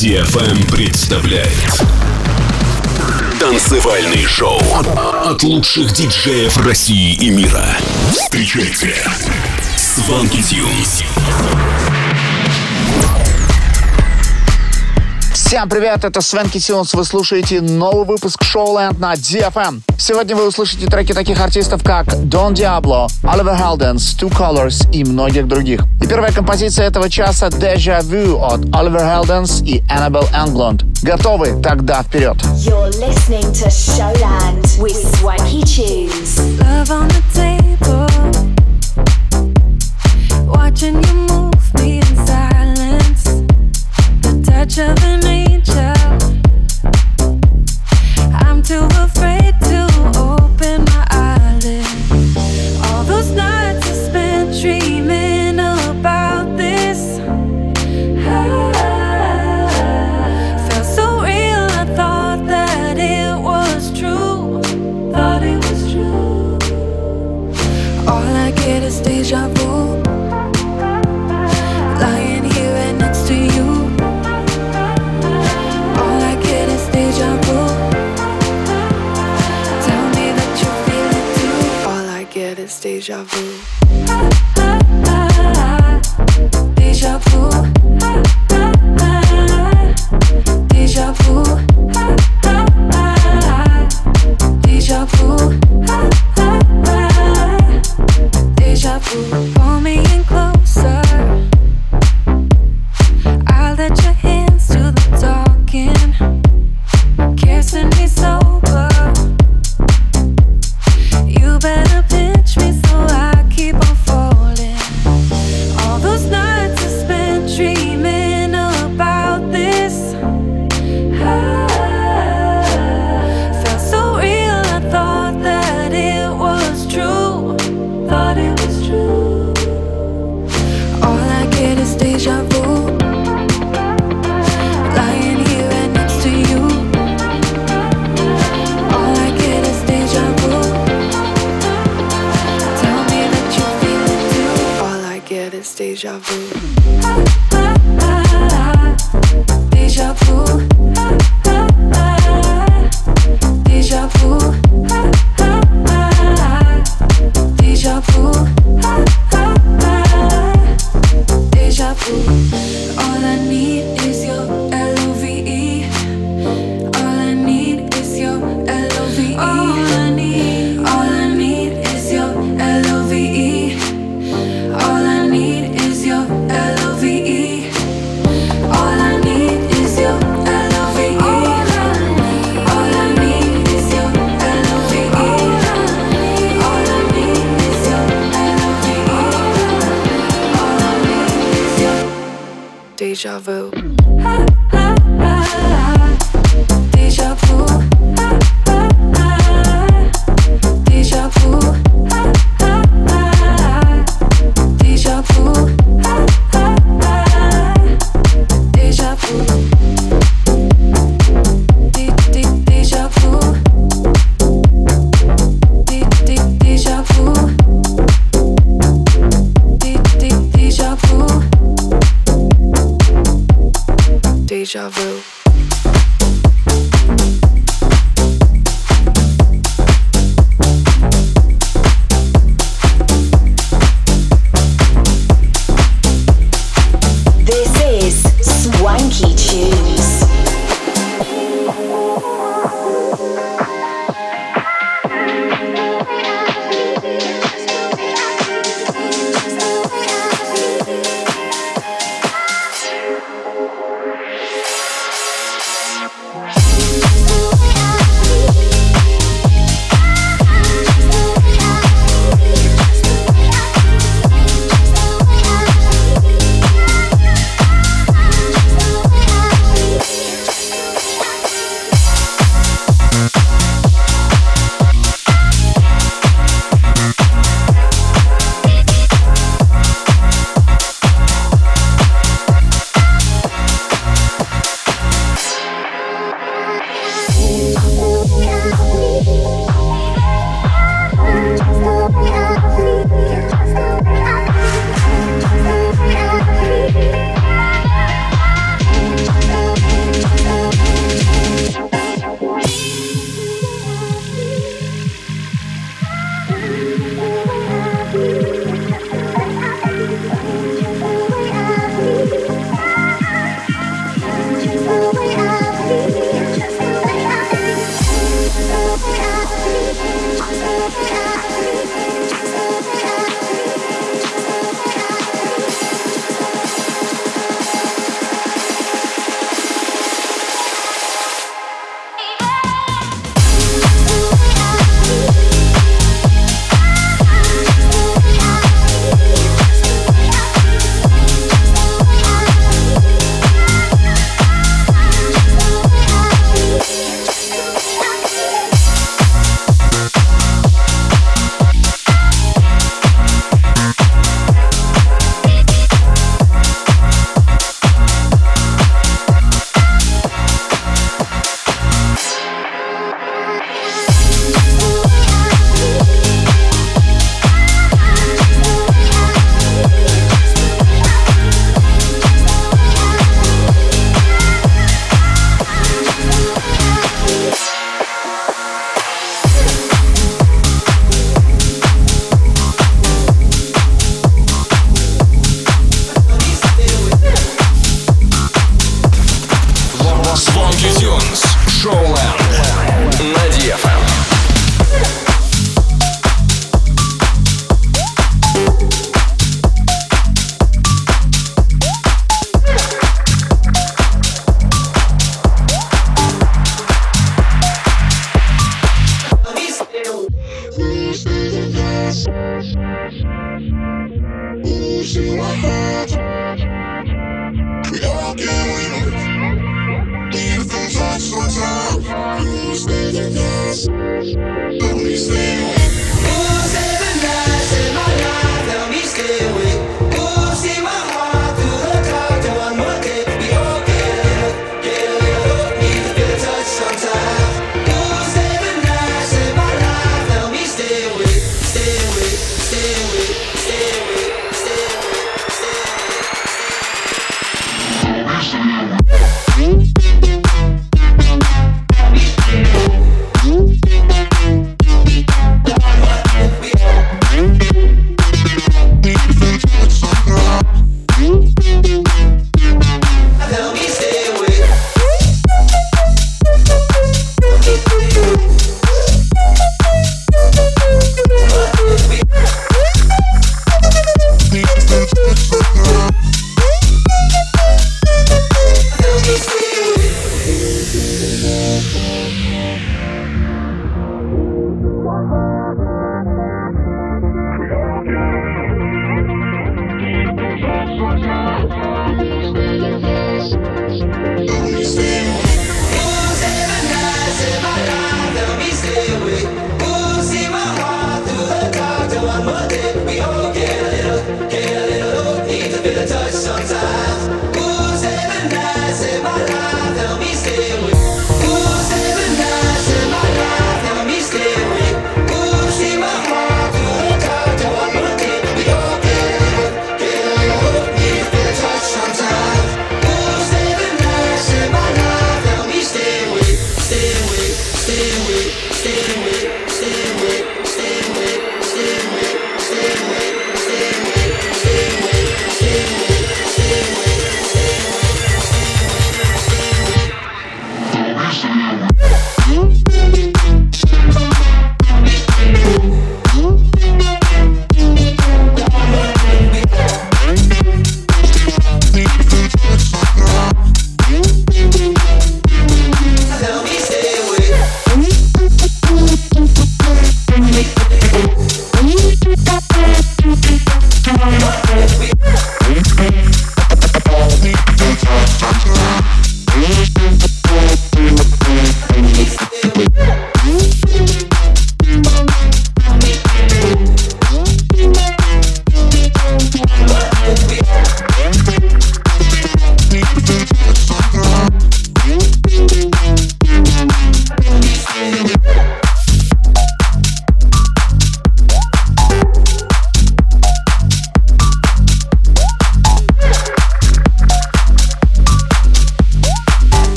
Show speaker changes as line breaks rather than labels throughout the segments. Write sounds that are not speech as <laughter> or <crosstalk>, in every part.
DFM представляет Танцевальный шоу от лучших диджеев России и мира. Встречайте Сванки Тюнс.
Всем привет, это Свенки Тюнс. Вы слушаете новый выпуск Шоуленд на DFM. Эм. Сегодня вы услышите треки таких артистов, как Дон Диабло, Оливер Хелденс, Two Colors и многих других. И первая композиция этого часа Deja Vu от Оливер Хелденс и Annabelle Englund. Готовы? Тогда вперед!
You're
touch of an angel. I'm too afraid. deja vu.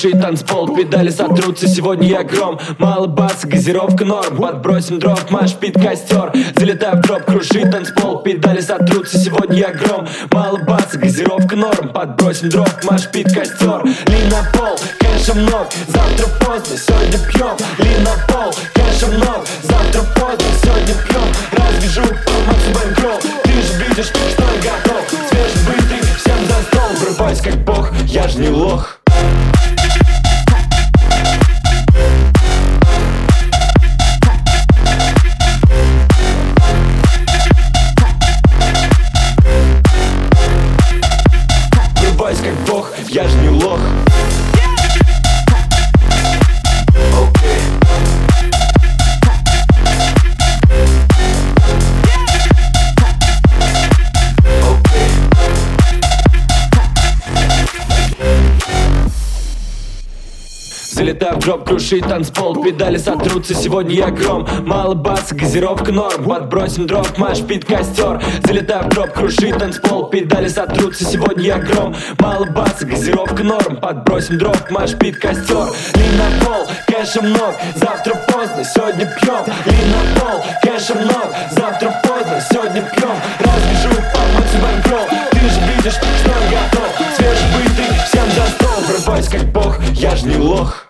Крушит танцпол, педали сотрутся Сегодня я гром, мало баса, газировка норм Подбросим дроп, маш пит костер. Залетаю в дроп, крушит танцпол, педали сотрутся Сегодня я гром, мало баса, газировка норм Подбросим дроп, маш пит костер. Ли на пол, кэша много Завтра поздно, сегодня пьем Дроп, крушит танцпол Педали сотрутся, сегодня я гром. Мало баса, газировка норм Подбросим дроп, маш пит костер. Залетаю в дроп, крушит танцпол Педали сотрутся, сегодня я гром. Мало баса, газировка норм Подбросим дроп, маш пит костер. Ли на пол, кэша много Завтра поздно, сегодня пьем. Ли на пол, кэша много Завтра поздно, сегодня пьем. Разбежу по Бэнкролл Ты же видишь, что я готов. Свежебытый, всем за стол. Врываюсь как бог, я ж не лох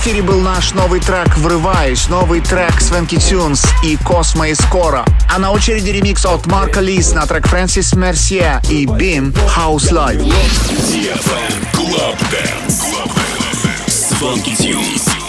эфире был наш новый трек «Врываюсь», новый трек Свенки Тюнс и Космо и Скоро. А на очереди ремикс от Марка Лис на трек Фрэнсис Мерсье и Бим «House Life». Club Dance. Swanky Tunes.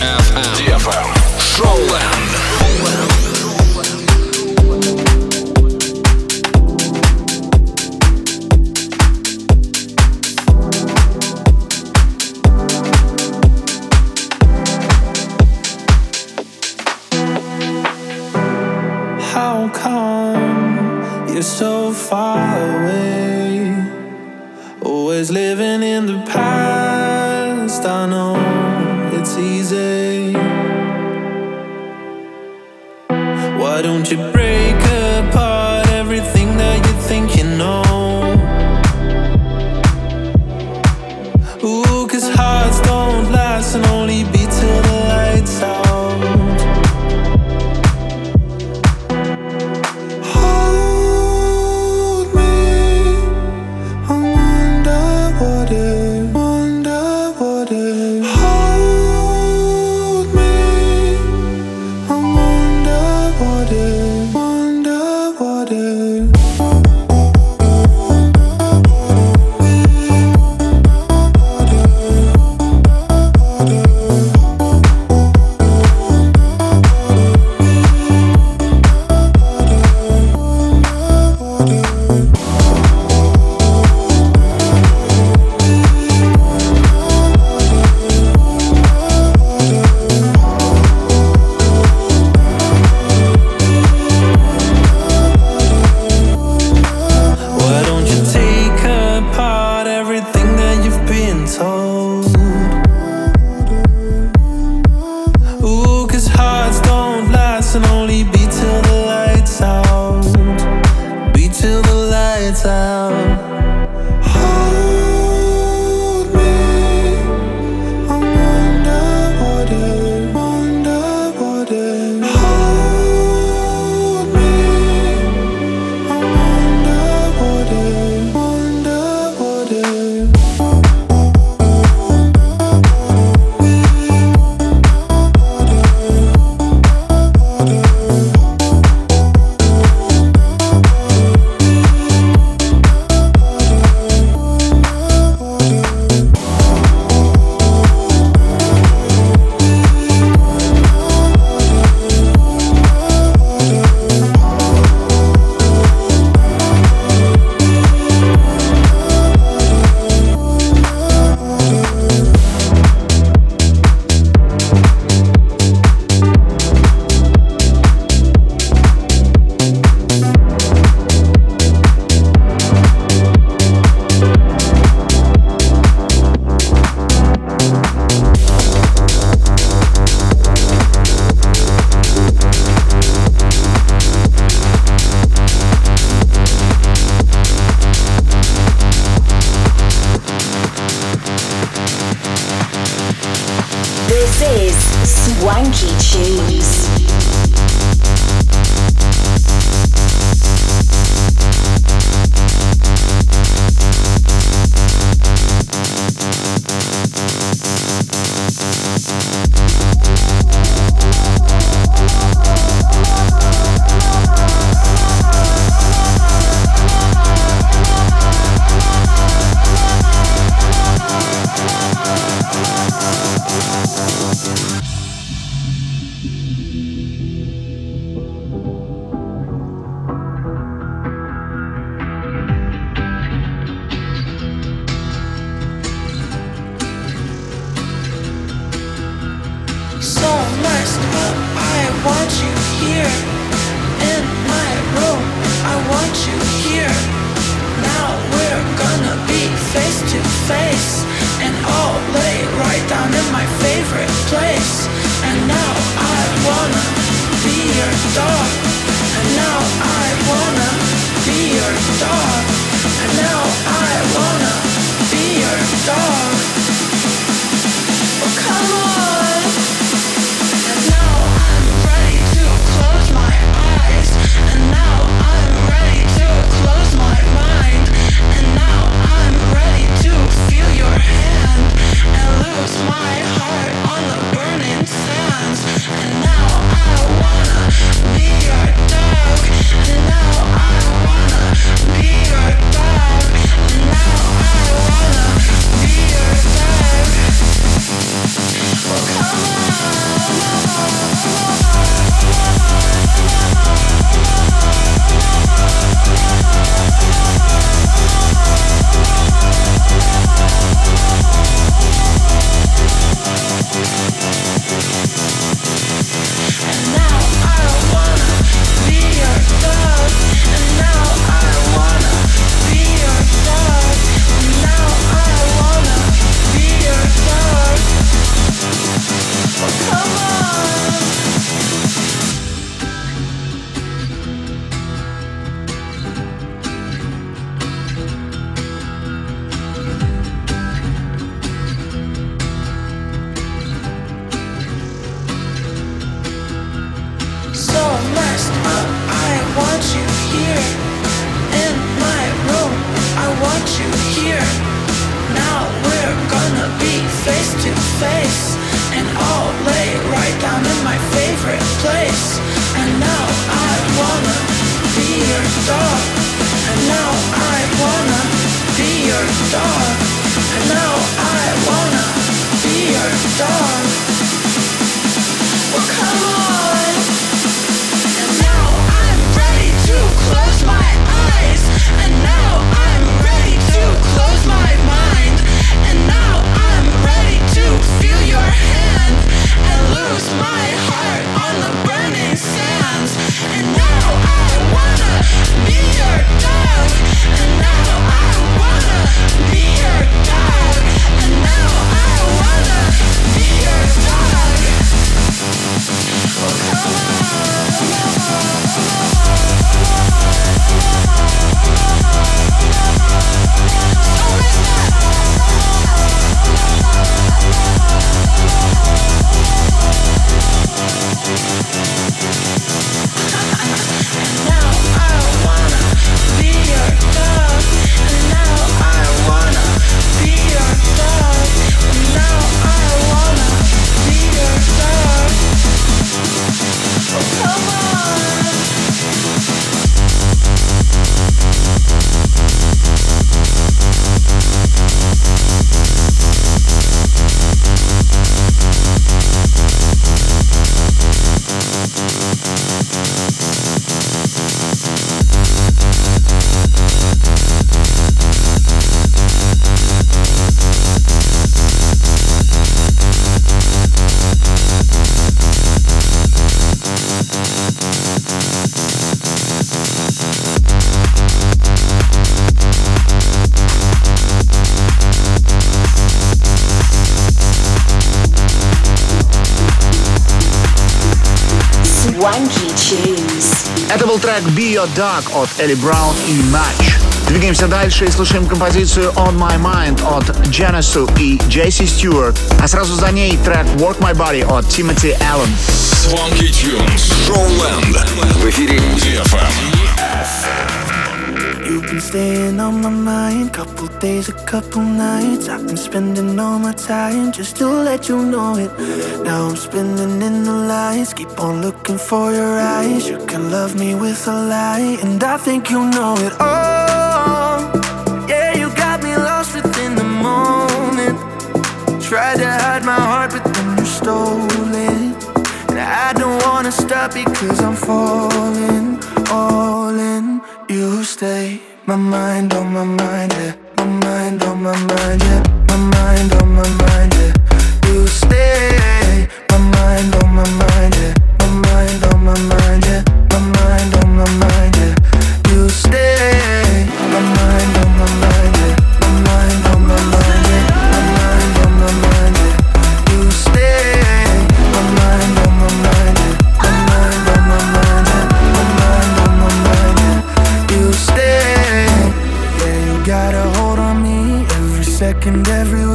Water
был трек Be Your Dog от Элли Браун и Match. Двигаемся дальше и слушаем композицию On My Mind от Genesu и Джейси Стюарт, а сразу за ней трек Work My Body от Тимоти Аллен.
Swanky Tunes. Showland. В эфире DFM.
You've been staying on my mind, couple days, a couple nights. I've been spending all my time just to let you know it. Now I'm spinning in the lights, keep on looking for your eyes. You can love me with a lie, and I think you know it. Oh, yeah, you got me lost within the moment. Tried to hide my heart, but then you stole it. And I don't wanna stop because I'm falling all in. You stay, my mind on my mind, yeah. My mind on my mind, yeah. My mind on my mind, yeah.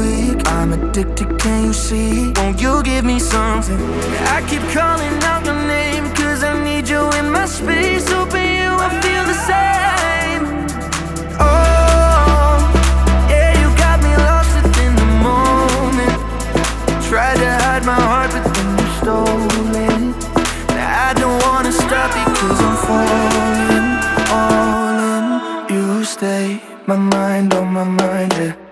Week. I'm addicted, can you see? Won't you give me something? I keep calling out your name, cause I need you in my space. Open you, I feel the same. Oh, yeah, you got me lost within the moment. Tried to hide my heart, but then you stole it. Now I don't wanna stop because I'm falling all in. You stay, my mind on my mind, yeah.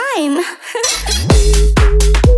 time. <laughs>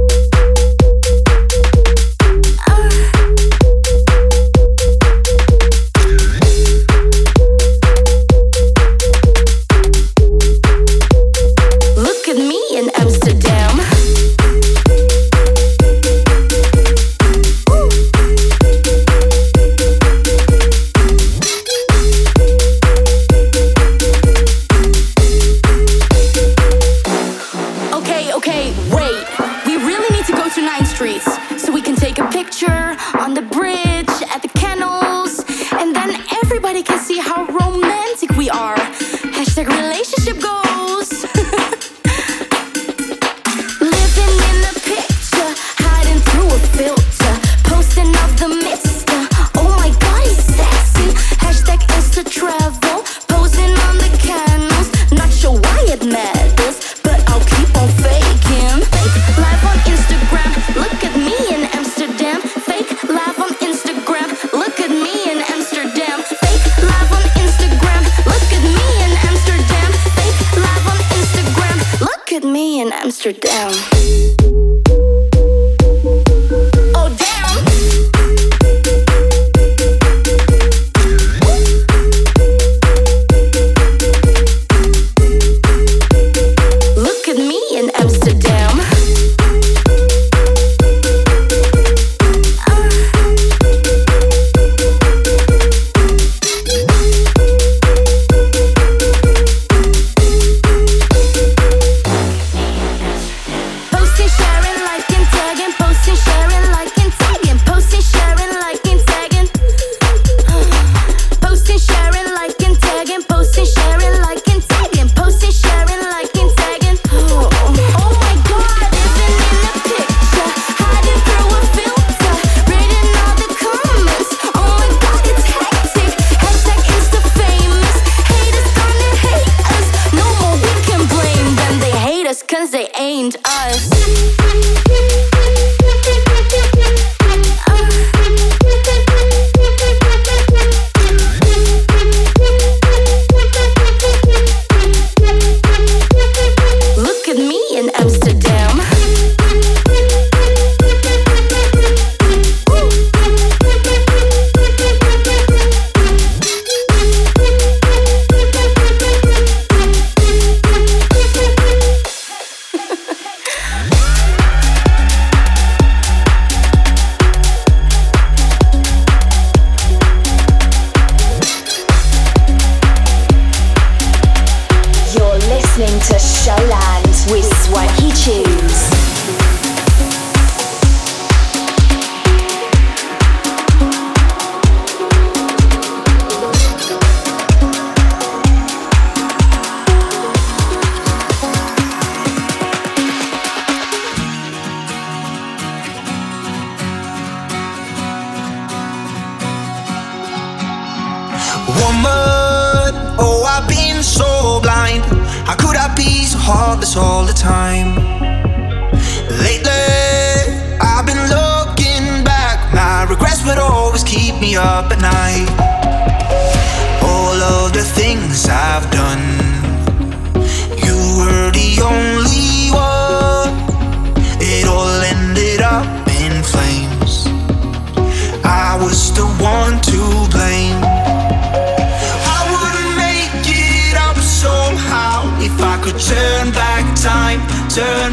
turn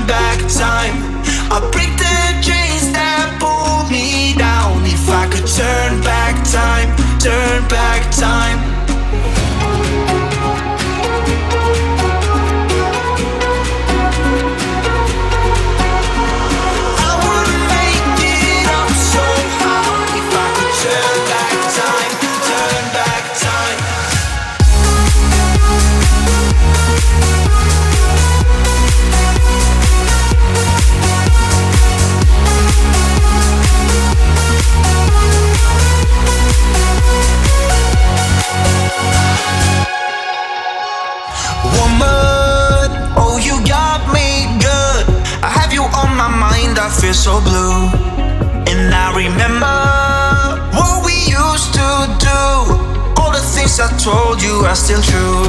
you are still true.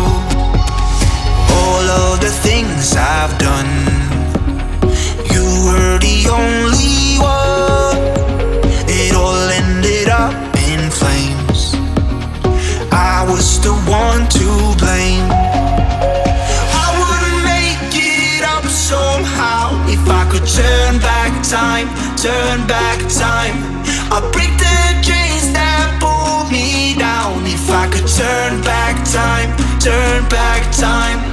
All of the things I've done, you were the only one. It all ended up in flames. I was the one to blame. I wouldn't make it up somehow if I could turn back time, turn back time. I'll break I could turn back time, turn back time.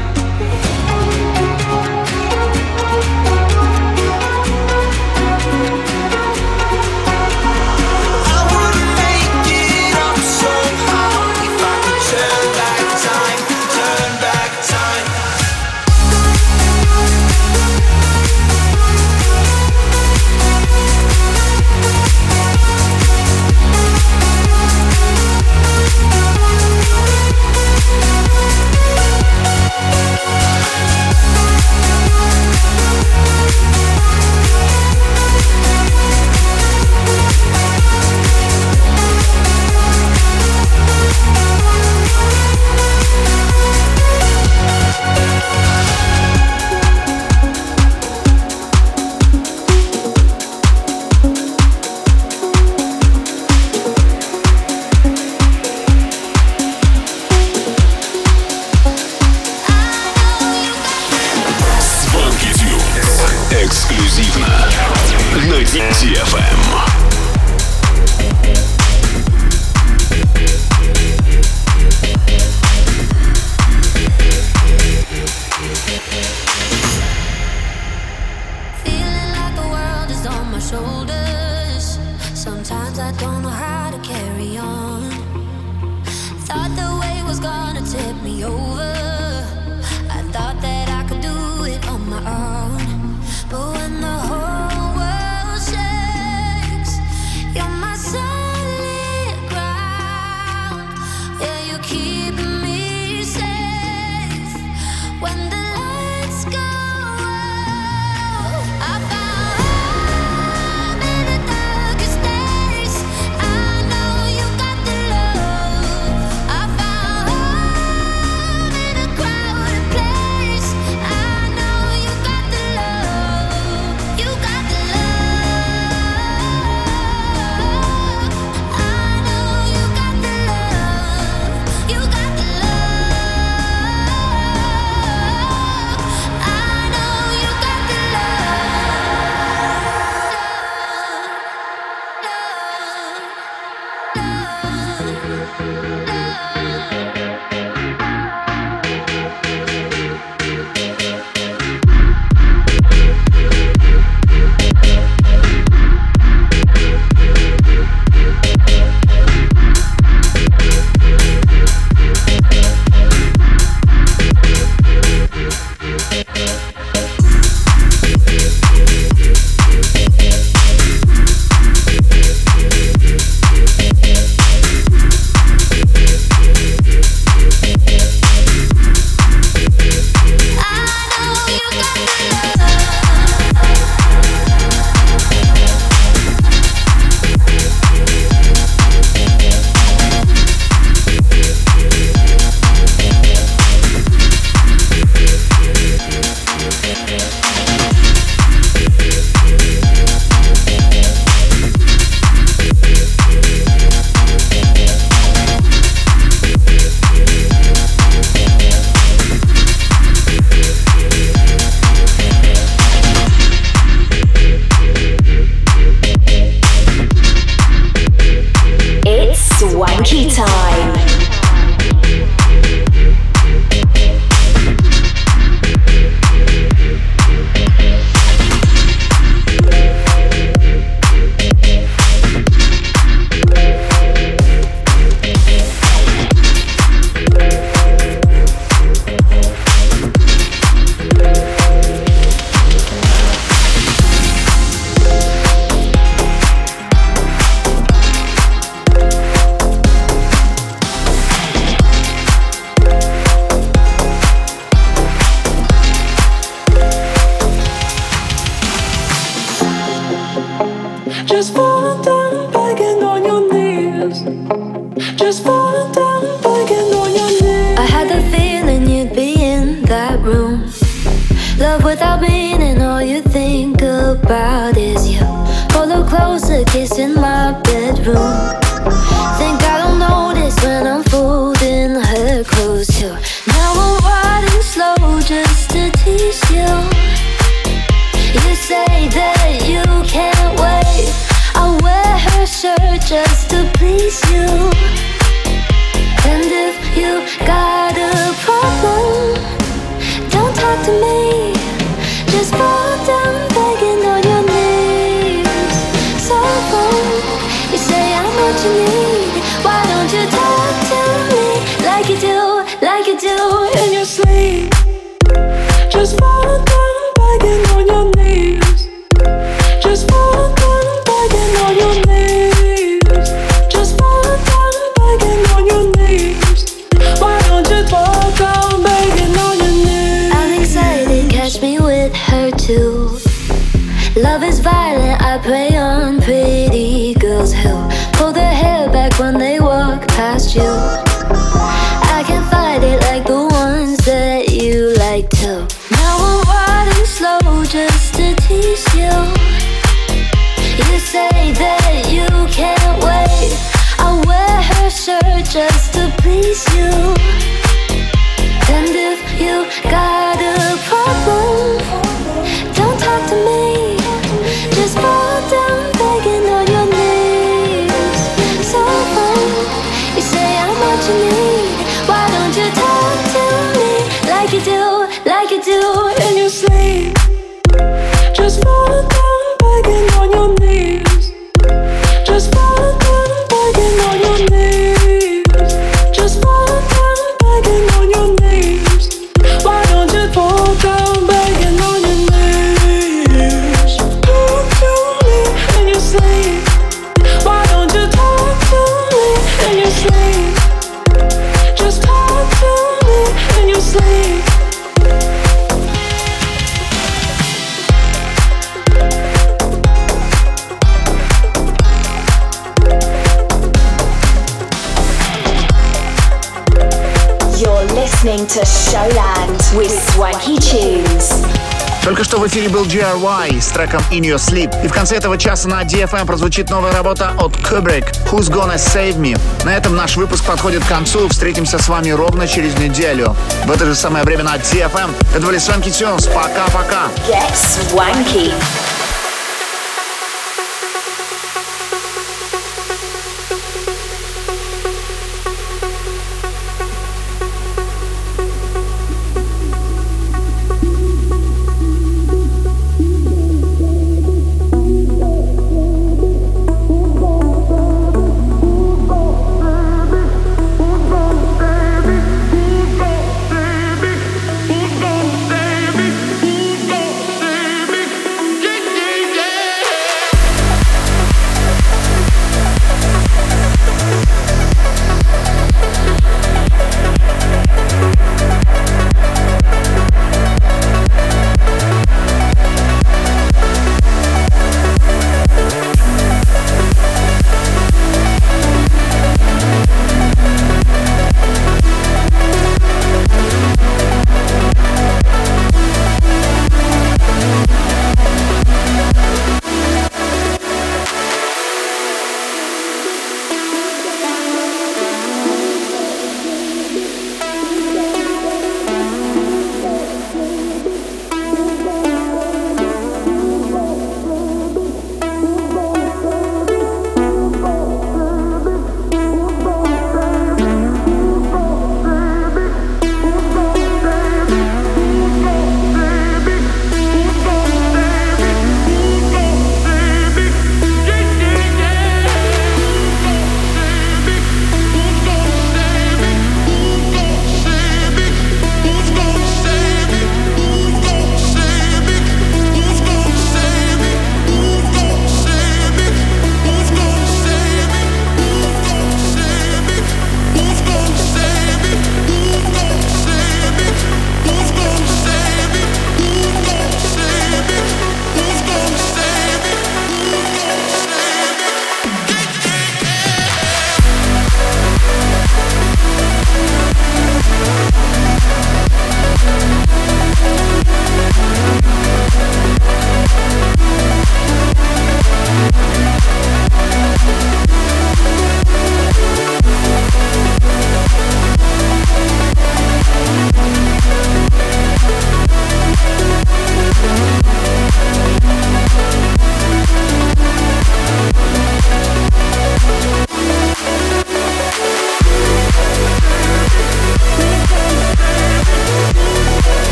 в эфире был GRY с треком In Your Sleep. И в конце этого часа на DFM эм прозвучит новая работа от Kubrick Who's Gonna Save Me. На этом наш выпуск подходит к концу. Встретимся с вами ровно через неделю. В это же самое время на DFM. Эм. Это были Swanky Tunes. Пока-пока.
Get swanky.